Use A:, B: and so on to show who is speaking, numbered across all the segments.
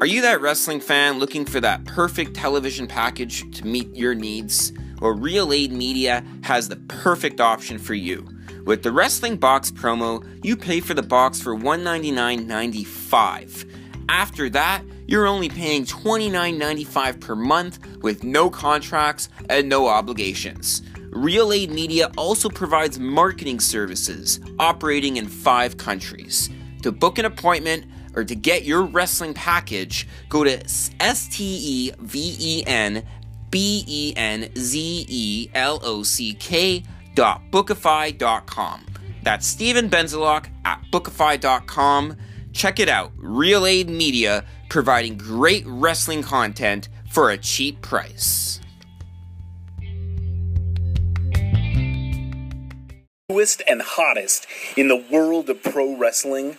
A: Are you that wrestling fan looking for that perfect television package to meet your needs? Well, Real Aid Media has the perfect option for you. With the Wrestling Box promo, you pay for the box for $199.95. After that, you're only paying $29.95 per month with no contracts and no obligations. Real Aid Media also provides marketing services operating in five countries. To book an appointment or to get your wrestling package, go to S T E V E N B E N Z E L O C K dot bookify.com. That's Steven Benzelock at bookify.com. Check it out. Real Aid Media providing great wrestling content for a cheap price.
B: newest and hottest in the world of pro wrestling?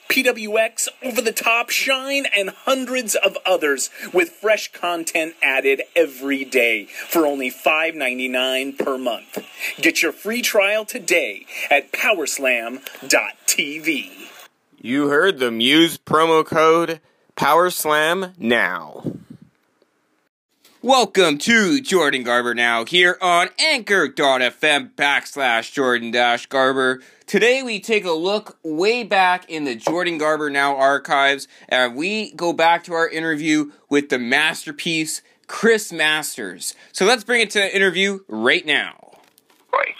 B: PWX, Over the Top, Shine, and hundreds of others with fresh content added every day for only $5.99 per month. Get your free trial today at powerslam.tv.
A: You heard them. Use promo code PowerSlam now. Welcome to Jordan Garber Now here on Anchor.fm backslash Jordan Dash Garber. Today we take a look way back in the Jordan Garber Now archives and we go back to our interview with the masterpiece Chris Masters. So let's bring it to the interview right now.
C: Right.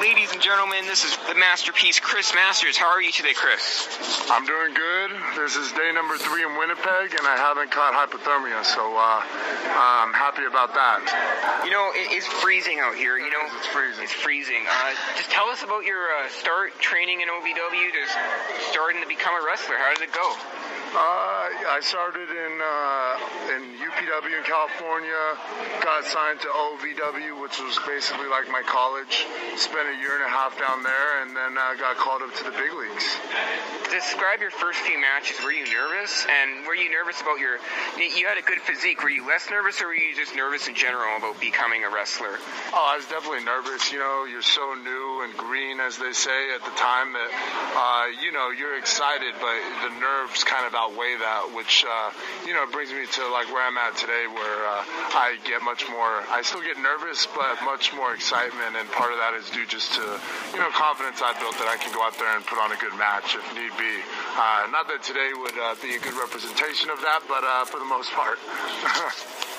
C: Ladies and gentlemen, this is the masterpiece Chris Masters. How are you today, Chris?
D: I'm doing good. This is day number three in Winnipeg, and I haven't caught hypothermia, so uh, I'm happy about that.
C: You know, it is freezing out here. You know,
D: It's freezing.
C: It's freezing. Uh, just tell us about your uh, start training in OVW to starting to become a wrestler. How did it go?
D: Uh, I started in uh, in UPW in California, got signed to OVW, which was basically like my college. Spent a year and a half down there, and then uh, got called up to the big leagues.
C: Describe your first few matches. Were you nervous? And were you nervous about your? You had a good physique. Were you less nervous, or were you just nervous in general about becoming a wrestler?
D: Oh, I was definitely nervous. You know, you're so new and green, as they say at the time, that uh, you know you're excited, but the nerves kind of outweigh that, which uh, you know brings me to like where I'm at today, where uh, I get much more. I still get nervous, but much more excitement, and part of that is due just to you know confidence I built that I can go out there and put on a good match if need be. Uh, not that today would uh, be a good representation of that, but uh, for the most part.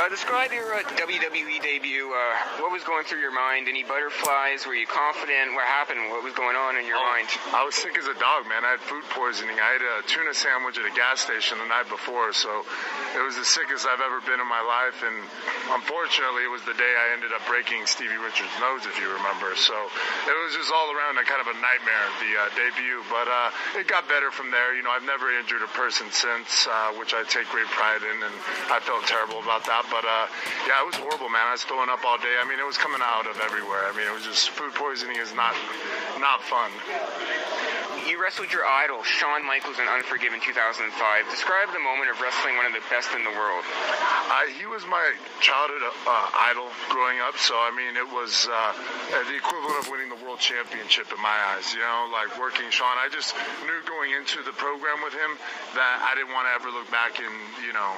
C: Uh, describe your uh, WWE debut. Uh, what was going through your mind? Any butterflies? Were you confident? What happened? What was going on in your mind?
D: I was sick as a dog, man. I had food poisoning. I had a tuna sandwich at a gas station the night before, so it was the sickest I've ever been in my life. And unfortunately, it was the day I ended up breaking Stevie Richards' nose, if you remember. So it was just all around a kind of a nightmare, the uh, debut. But uh, it got better from there. You know, I've never injured a person since, uh, which I take great pride in, and I felt terrible about that. But uh, yeah, it was horrible, man. I was throwing up all day. I mean, it was coming out of everywhere. I mean, it was just food poisoning is not not fun.
C: You wrestled your idol, Shawn Michaels, in Unforgiven 2005. Describe the moment of wrestling one of the best in the world.
D: I, he was my childhood uh, idol growing up, so I mean, it was uh, the equivalent of winning the world championship in my eyes. You know, like working Shawn. I just knew going into the program with him that I didn't want to ever look back and, you know,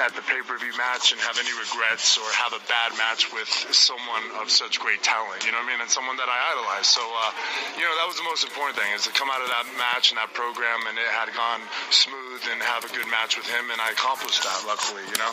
D: at the pay-per-view match and have any regrets or have a bad match with someone of such great talent. You know what I mean? And someone that I idolize. So, uh, you know, that was the most important thing is to come out of that match and that program, and it had gone smooth and have a good match with him, and I accomplished that. Luckily, you know.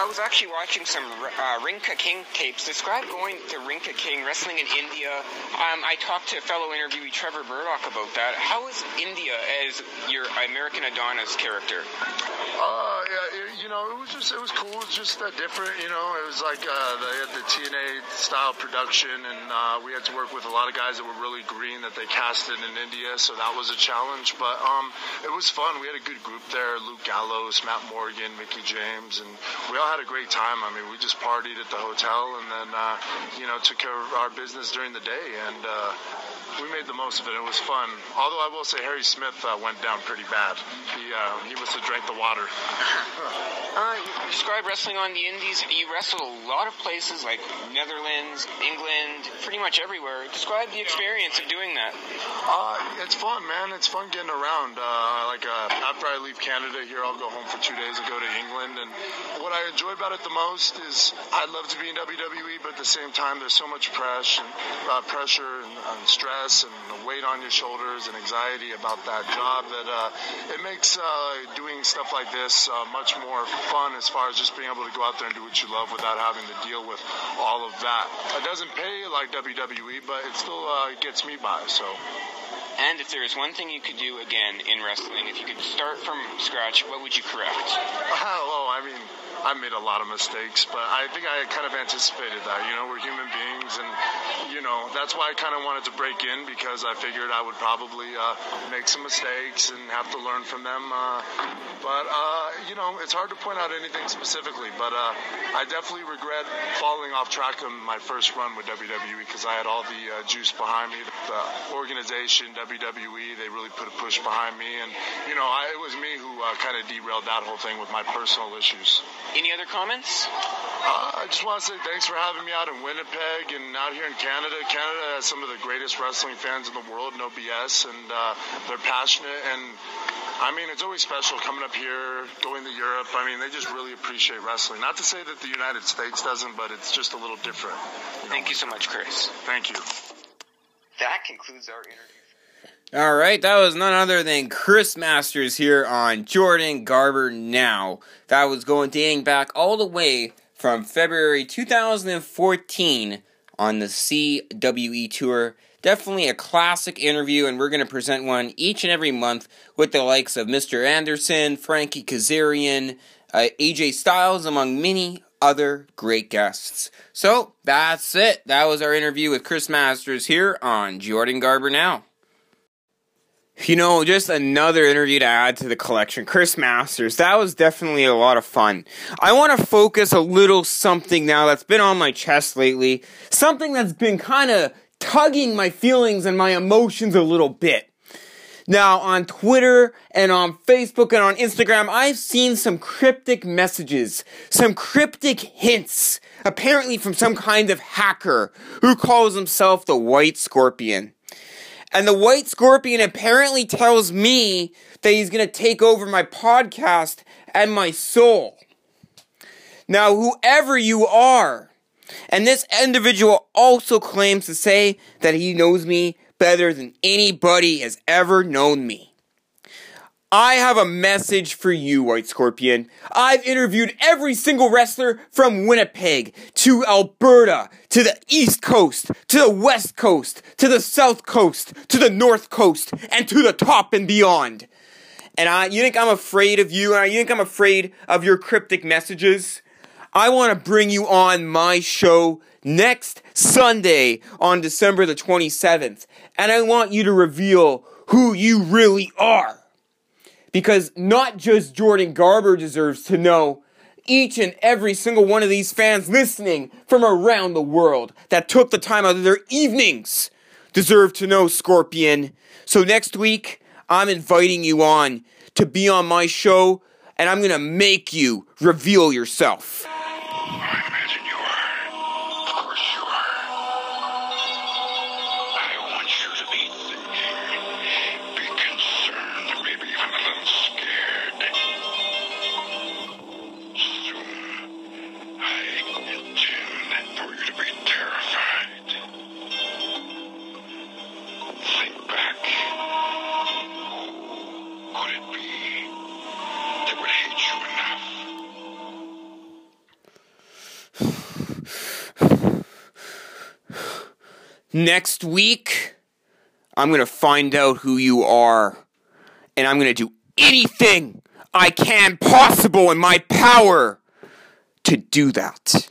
C: I was actually watching some uh, Ring Ka King tapes. Describe going to Ring Ka King, wrestling in India. Um, I talked to fellow interviewee Trevor Murdoch about that. How is India as your American Adonis character?
D: Uh, yeah, it- you know, it was just, it was cool. It was just uh, different, you know. It was like uh, they had the TNA style production, and uh, we had to work with a lot of guys that were really green that they casted in India, so that was a challenge. But um, it was fun. We had a good group there: Luke Gallows, Matt Morgan, Mickie James, and we all had a great time. I mean, we just partied at the hotel and then uh, you know took care of our business during the day and. Uh, we made the most of it. It was fun. Although I will say Harry Smith uh, went down pretty bad. He uh, he must have drank the water.
C: Uh, describe wrestling on the Indies. You wrestled a lot of places like Netherlands, England, pretty much everywhere. Describe the experience of doing that.
D: Uh, it's fun, man. It's fun getting around. Uh, like uh, after I leave Canada here, I'll go home for two days and go to England. And what I enjoy about it the most is I love to be in WWE, but at the same time, there's so much pressure, uh, pressure and, and stress and the weight on your shoulders and anxiety about that job that uh, it makes uh, doing stuff like this uh, much more fun as far as just being able to go out there and do what you love without having to deal with all of that. It doesn't pay like WWE, but it still uh, gets me by. So.
C: And if there is one thing you could do again in wrestling, if you could start from scratch, what would you correct?
D: Oh, I mean, I made a lot of mistakes, but I think I kind of anticipated that. You know, we're human beings, and you know that's why I kind of wanted to break in because I figured I would probably uh, make some mistakes and have to learn from them. Uh, but uh, you know, it's hard to point out anything specifically. But uh, I definitely regret falling off track on my first run with WWE because I had all the uh, juice behind me. The organization, WWE, they really put a push behind me, and you know, I, it was me who uh, kind of derailed that whole thing with my personal issues.
C: Any other comments?
D: Uh, I just want to say thanks for having me out in Winnipeg and out here in Canada. Canada has some of the greatest wrestling fans in the world, no BS, and uh, they're passionate. And I mean, it's always special coming up here, going to Europe. I mean, they just really appreciate wrestling. Not to say that the United States doesn't, but it's just a little different.
C: You know? Thank you so much, Chris.
D: Thank you.
C: That concludes our interview.
A: All right, that was none other than Chris Masters here on Jordan Garber Now. That was going dating back all the way from February 2014 on the CWE tour. Definitely a classic interview, and we're going to present one each and every month with the likes of Mr. Anderson, Frankie Kazarian, uh, AJ Styles, among many other great guests. So that's it. That was our interview with Chris Masters here on Jordan Garber Now. You know, just another interview to add to the collection. Chris Masters, that was definitely a lot of fun. I want to focus a little something now that's been on my chest lately. Something that's been kind of tugging my feelings and my emotions a little bit. Now, on Twitter and on Facebook and on Instagram, I've seen some cryptic messages, some cryptic hints, apparently from some kind of hacker who calls himself the White Scorpion. And the White Scorpion apparently tells me that he's going to take over my podcast and my soul. Now, whoever you are, and this individual also claims to say that he knows me better than anybody has ever known me. I have a message for you, White Scorpion. I've interviewed every single wrestler from Winnipeg to Alberta to the East Coast to the West Coast to the South Coast to the North Coast and to the top and beyond. And I, you think I'm afraid of you? And you think I'm afraid of your cryptic messages? I want to bring you on my show next Sunday on December the 27th. And I want you to reveal who you really are. Because not just Jordan Garber deserves to know, each and every single one of these fans listening from around the world that took the time out of their evenings deserve to know Scorpion. So next week, I'm inviting you on to be on my show, and I'm gonna make you reveal yourself. Next week, I'm gonna find out who you are, and I'm gonna do anything I can possible in my power to do that.